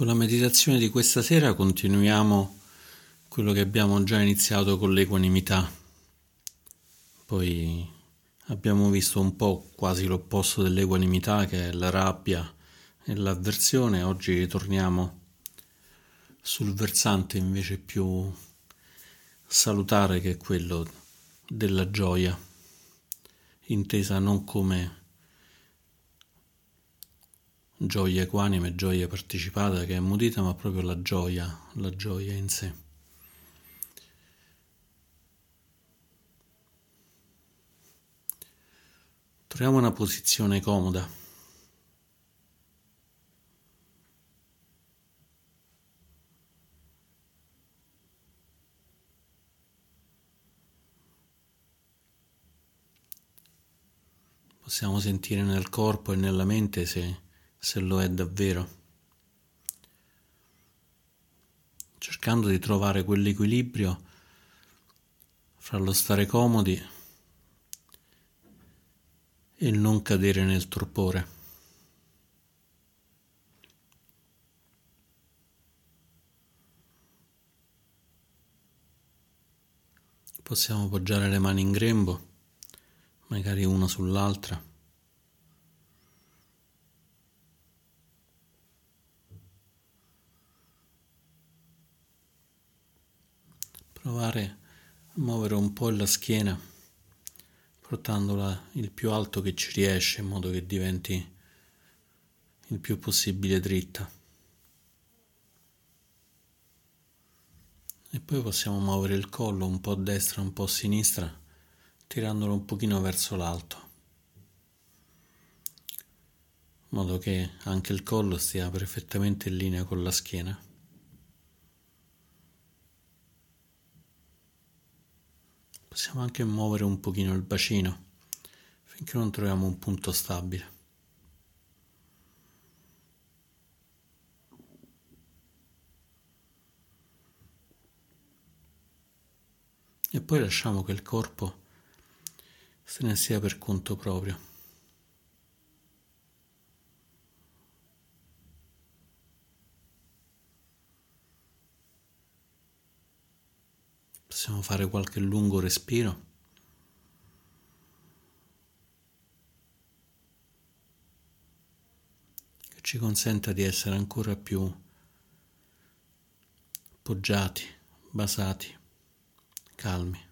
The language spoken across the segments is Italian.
Con la meditazione di questa sera continuiamo quello che abbiamo già iniziato con l'equanimità. Poi abbiamo visto un po' quasi l'opposto dell'equanimità che è la rabbia e l'avversione. Oggi ritorniamo sul versante invece più salutare che è quello della gioia, intesa non come gioia equanime, gioia partecipata che è mudita, ma proprio la gioia, la gioia in sé. Troviamo una posizione comoda. Possiamo sentire nel corpo e nella mente se se lo è davvero, cercando di trovare quell'equilibrio fra lo stare comodi e il non cadere nel torpore. Possiamo appoggiare le mani in grembo, magari una sull'altra. Provare a muovere un po' la schiena, portandola il più alto che ci riesce in modo che diventi il più possibile dritta. E poi possiamo muovere il collo un po' a destra, un po' a sinistra, tirandolo un pochino verso l'alto, in modo che anche il collo stia perfettamente in linea con la schiena. Possiamo anche muovere un pochino il bacino finché non troviamo un punto stabile. E poi lasciamo che il corpo se ne sia per conto proprio. Possiamo fare qualche lungo respiro. Che ci consenta di essere ancora più poggiati, basati, calmi.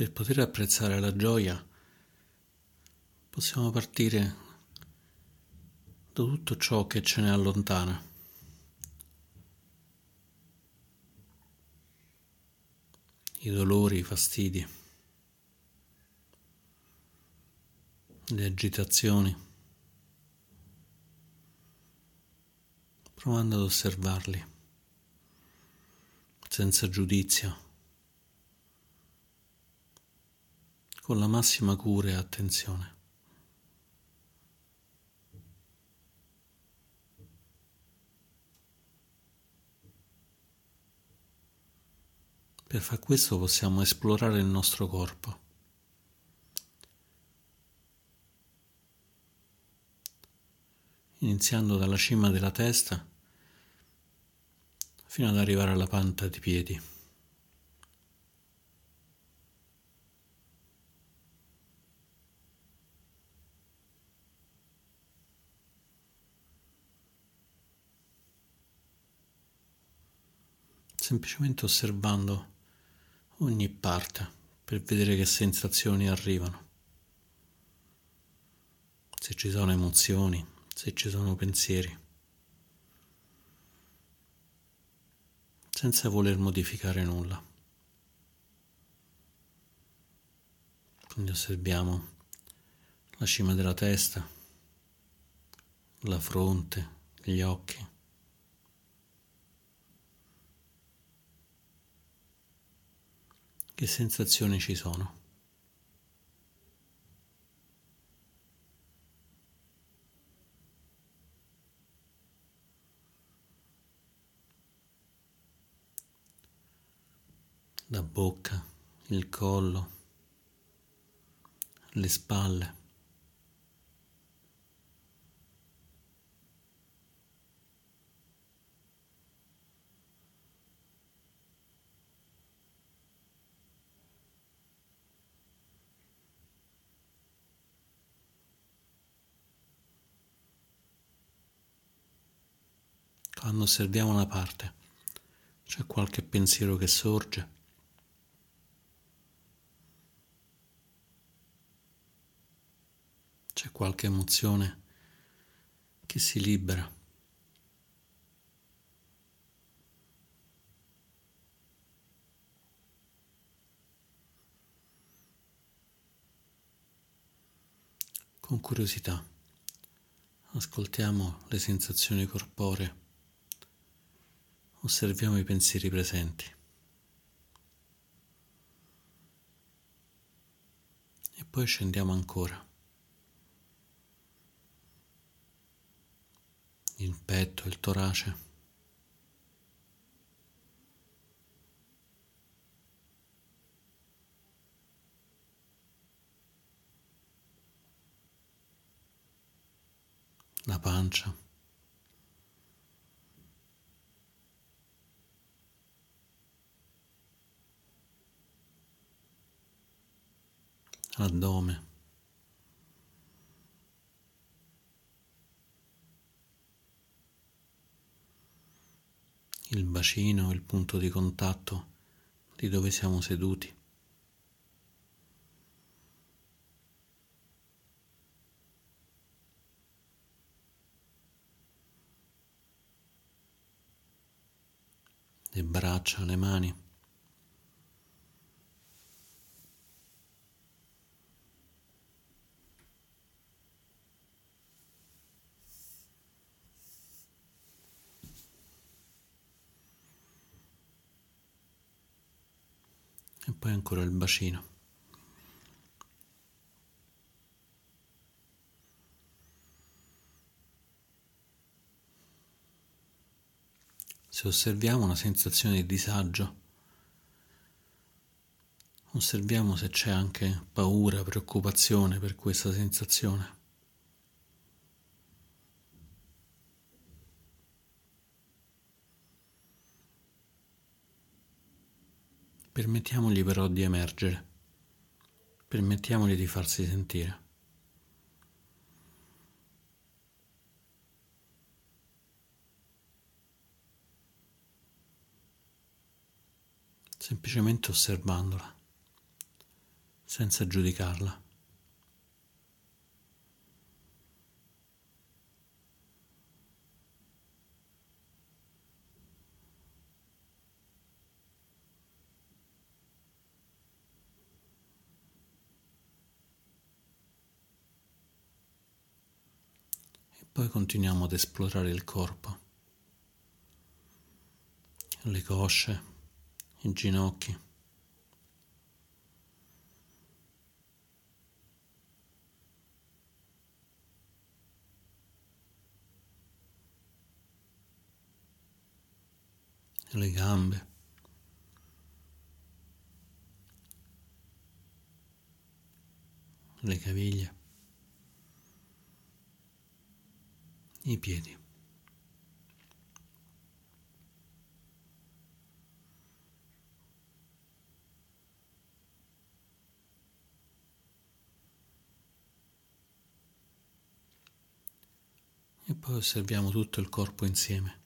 Per poter apprezzare la gioia possiamo partire da tutto ciò che ce ne allontana. I dolori, i fastidi, le agitazioni, provando ad osservarli senza giudizio. Con la massima cura e attenzione. Per far questo possiamo esplorare il nostro corpo. Iniziando dalla cima della testa fino ad arrivare alla panta di piedi. Semplicemente osservando ogni parte per vedere che sensazioni arrivano, se ci sono emozioni, se ci sono pensieri, senza voler modificare nulla. Quindi osserviamo la cima della testa, la fronte, gli occhi. Che sensazioni ci sono? la bocca, il collo, le spalle. Osserviamo una parte, c'è qualche pensiero che sorge. c'è qualche emozione che si libera. Con curiosità ascoltiamo le sensazioni corporee, osserviamo i pensieri presenti. E poi scendiamo ancora. il petto, il torace. La pancia. L'addome. il bacino, il punto di contatto di dove siamo seduti. Le braccia, le mani. E poi ancora il bacino. Se osserviamo una sensazione di disagio, osserviamo se c'è anche paura, preoccupazione per questa sensazione. Permettiamogli però di emergere, permettiamogli di farsi sentire. semplicemente osservandola, senza giudicarla. Continuiamo ad esplorare il corpo, le cosce, i ginocchi. le gambe. Le caviglie. I piedi. E poi osserviamo tutto il corpo insieme.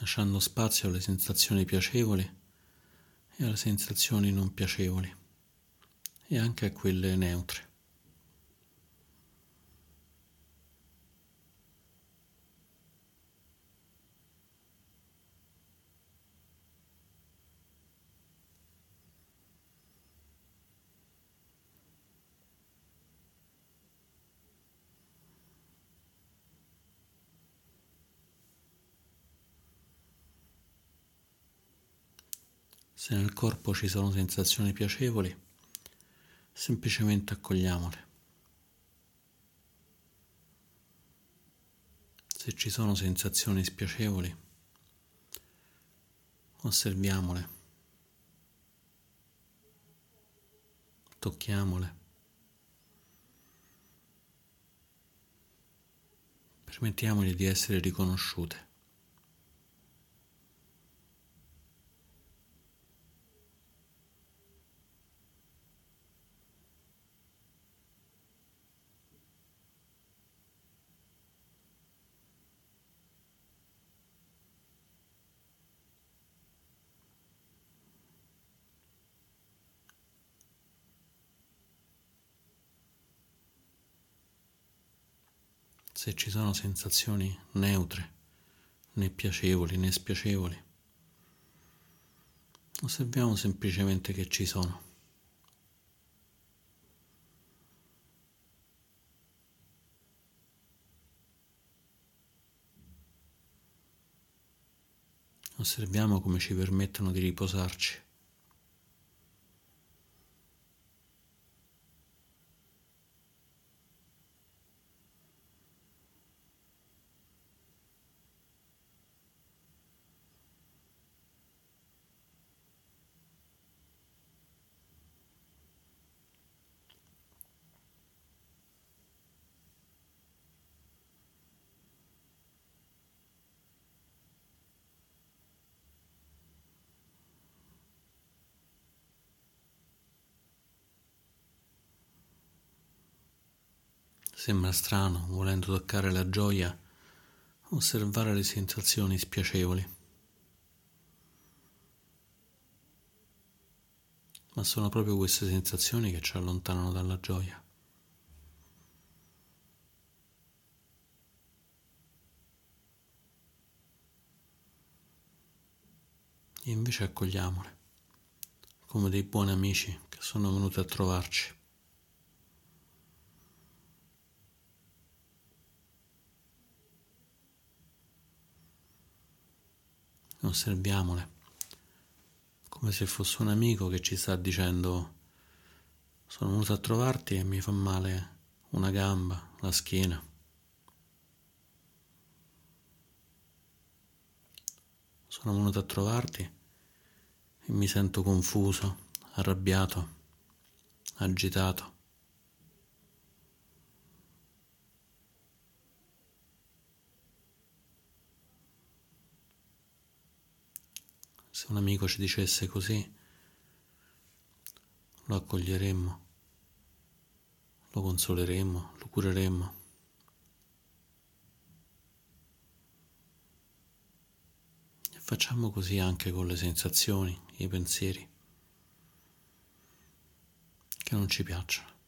lasciando spazio alle sensazioni piacevoli e alle sensazioni non piacevoli e anche a quelle neutre. Se nel corpo ci sono sensazioni piacevoli, semplicemente accogliamole. Se ci sono sensazioni spiacevoli, osserviamole, tocchiamole, permettiamogli di essere riconosciute. Se ci sono sensazioni neutre, né piacevoli né spiacevoli. Osserviamo semplicemente che ci sono. Osserviamo come ci permettono di riposarci. Sembra strano, volendo toccare la gioia, osservare le sensazioni spiacevoli. Ma sono proprio queste sensazioni che ci allontanano dalla gioia. E invece accogliamole come dei buoni amici che sono venuti a trovarci. Osserviamole, come se fosse un amico che ci sta dicendo sono venuto a trovarti e mi fa male una gamba, la schiena. Sono venuto a trovarti e mi sento confuso, arrabbiato, agitato. Se un amico ci dicesse così, lo accoglieremmo, lo consoleremmo, lo cureremmo. E facciamo così anche con le sensazioni, i pensieri che non ci piacciono.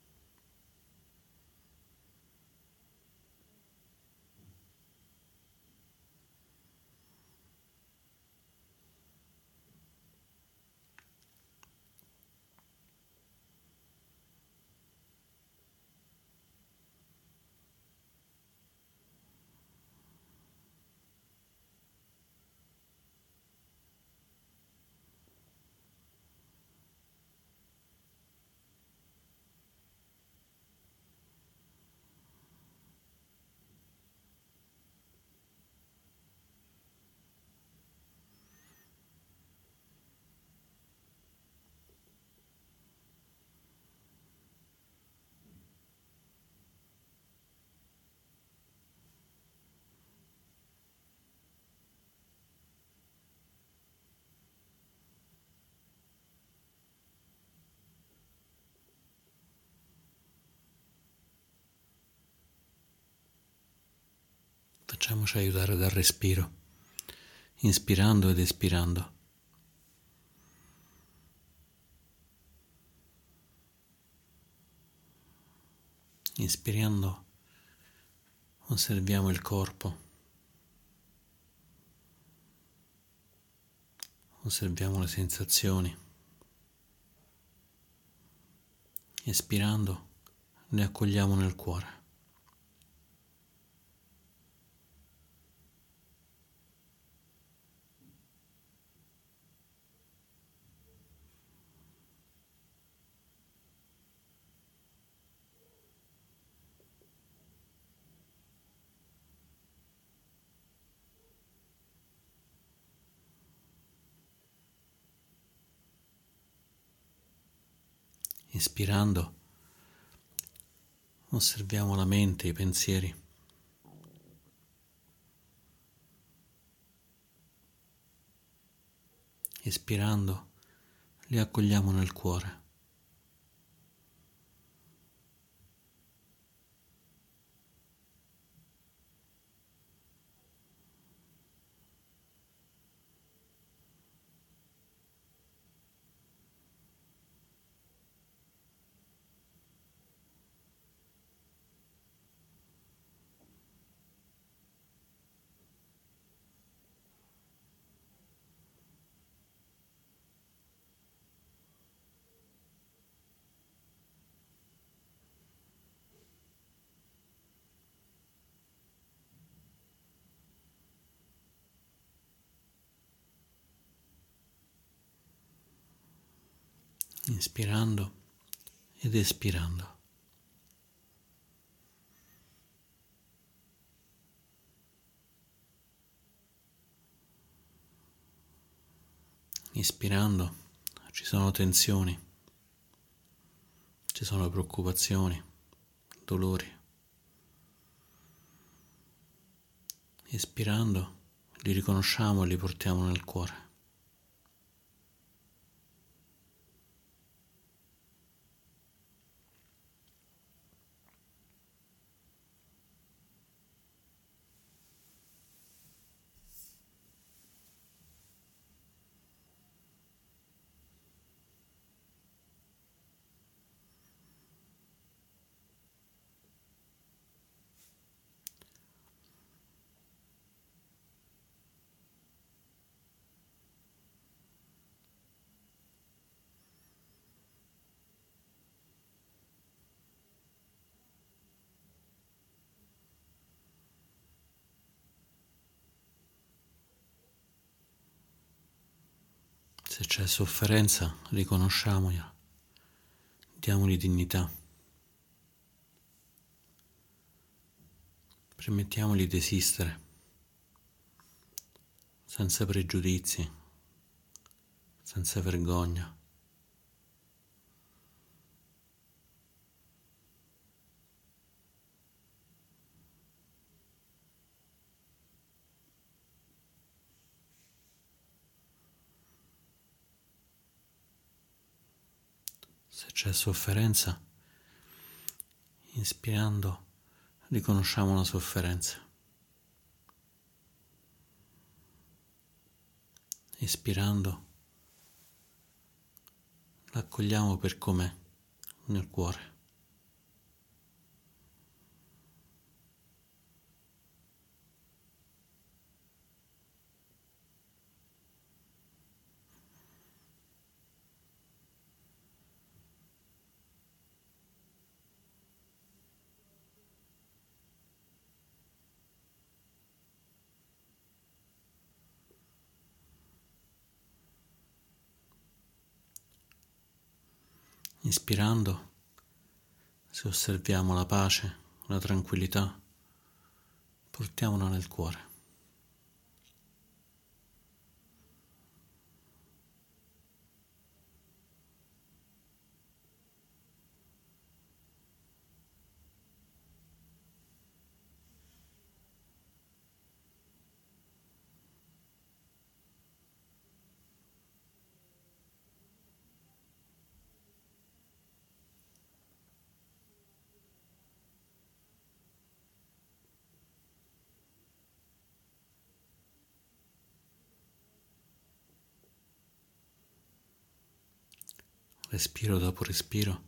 Facciamoci aiutare dal respiro, inspirando ed espirando. Inspirando osserviamo il corpo, osserviamo le sensazioni. Espirando ne accogliamo nel cuore. Ispirando, osserviamo la mente, i pensieri. Espirando, li accogliamo nel cuore. Inspirando ed espirando. Ispirando ci sono tensioni, ci sono preoccupazioni, dolori. Espirando li riconosciamo e li portiamo nel cuore. Se c'è sofferenza, riconosciamola, diamogli dignità. Permettiamogli di esistere, senza pregiudizi, senza vergogna. Se c'è sofferenza, inspirando riconosciamo la sofferenza. Espirando l'accogliamo per com'è nel cuore. Ispirando, se osserviamo la pace, la tranquillità, portiamola nel cuore. Respiro dopo respiro.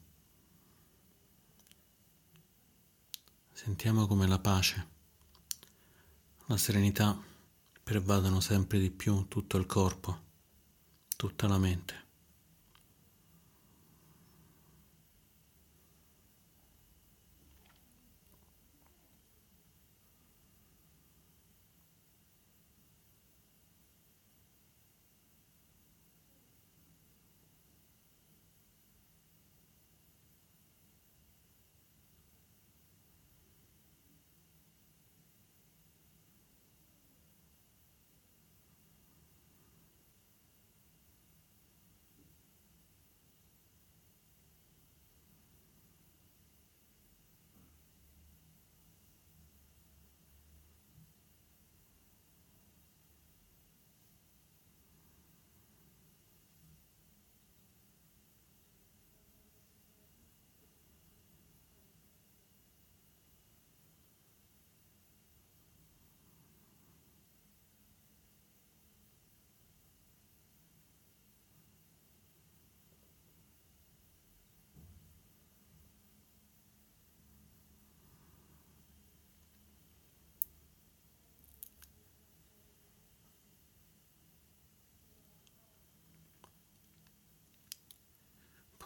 Sentiamo come la pace, la serenità pervadano sempre di più tutto il corpo, tutta la mente.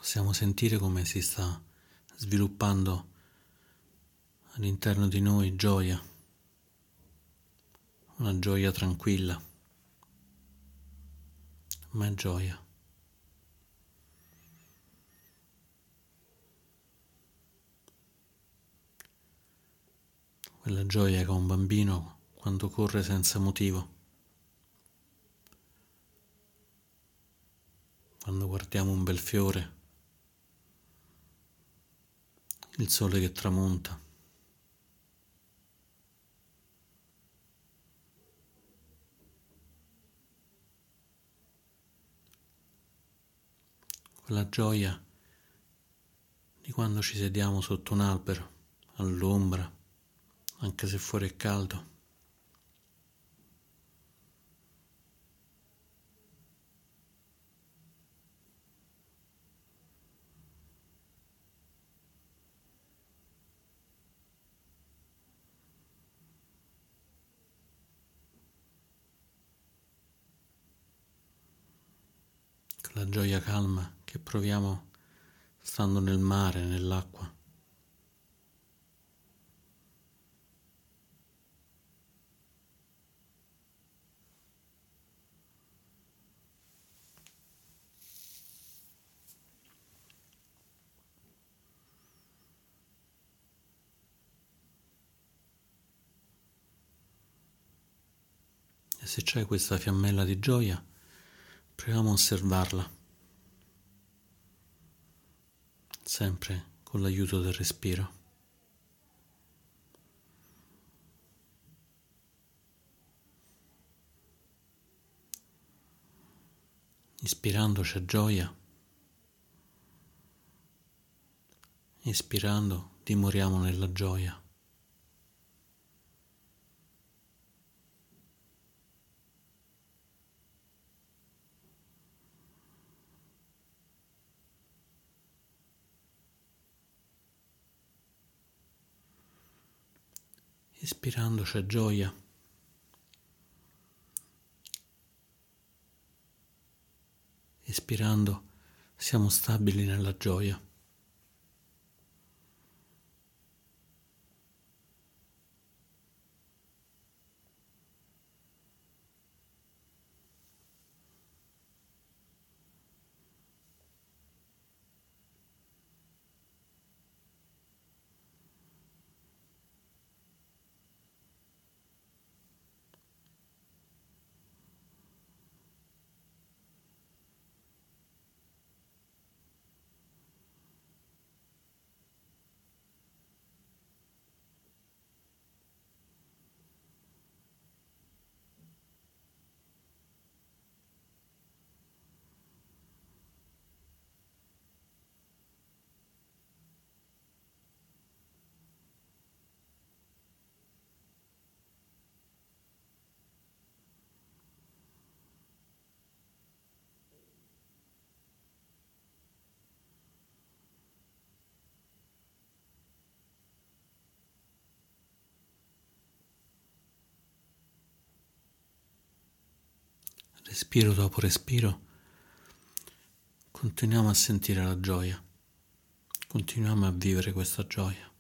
Possiamo sentire come si sta sviluppando all'interno di noi gioia, una gioia tranquilla, ma è gioia. Quella gioia che ha un bambino quando corre senza motivo. Quando guardiamo un bel fiore, il sole che tramonta. quella gioia di quando ci sediamo sotto un albero, all'ombra, anche se fuori è caldo. La gioia calma che proviamo stando nel mare, nell'acqua. Se c'è questa fiammella di gioia, proviamo a osservarla. sempre con l'aiuto del respiro. Ispirando c'è gioia, espirando dimoriamo nella gioia. Ispirando c'è gioia. Espirando siamo stabili nella gioia. Respiro dopo respiro, continuiamo a sentire la gioia, continuiamo a vivere questa gioia.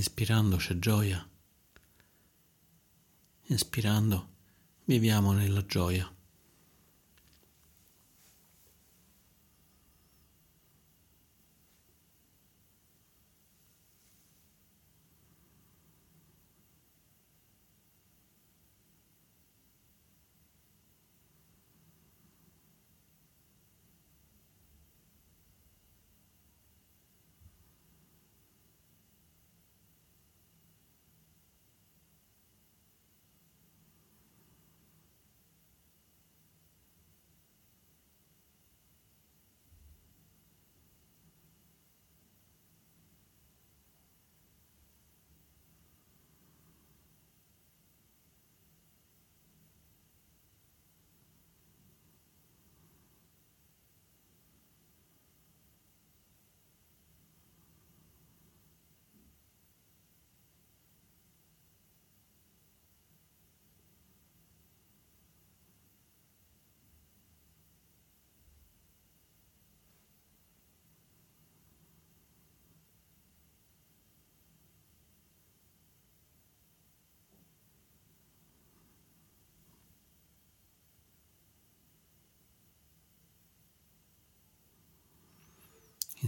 Inspirando c'è gioia. Inspirando viviamo nella gioia.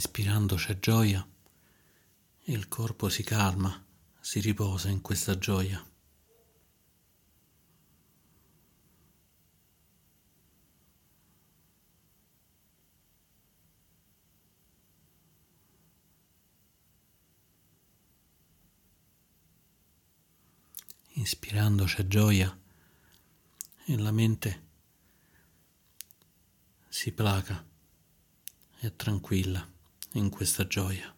Inspirando c'è gioia. Il corpo si calma, si riposa in questa gioia. Inspirando c'è gioia. E la mente si placa, è tranquilla in questa gioia.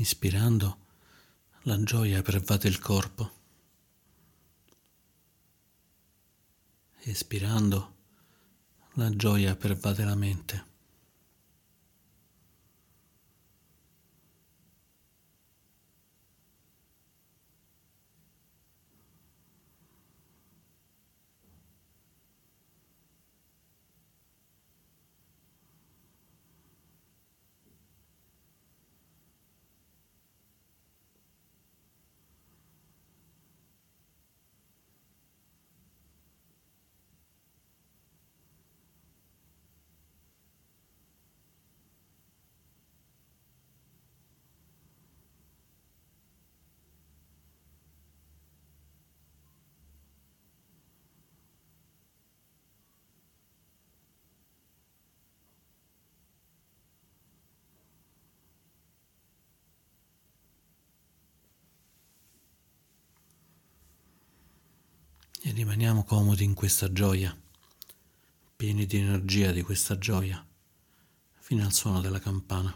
Inspirando, la gioia pervade il corpo. Espirando, la gioia pervade la mente. e rimaniamo comodi in questa gioia, pieni di energia di questa gioia, fino al suono della campana.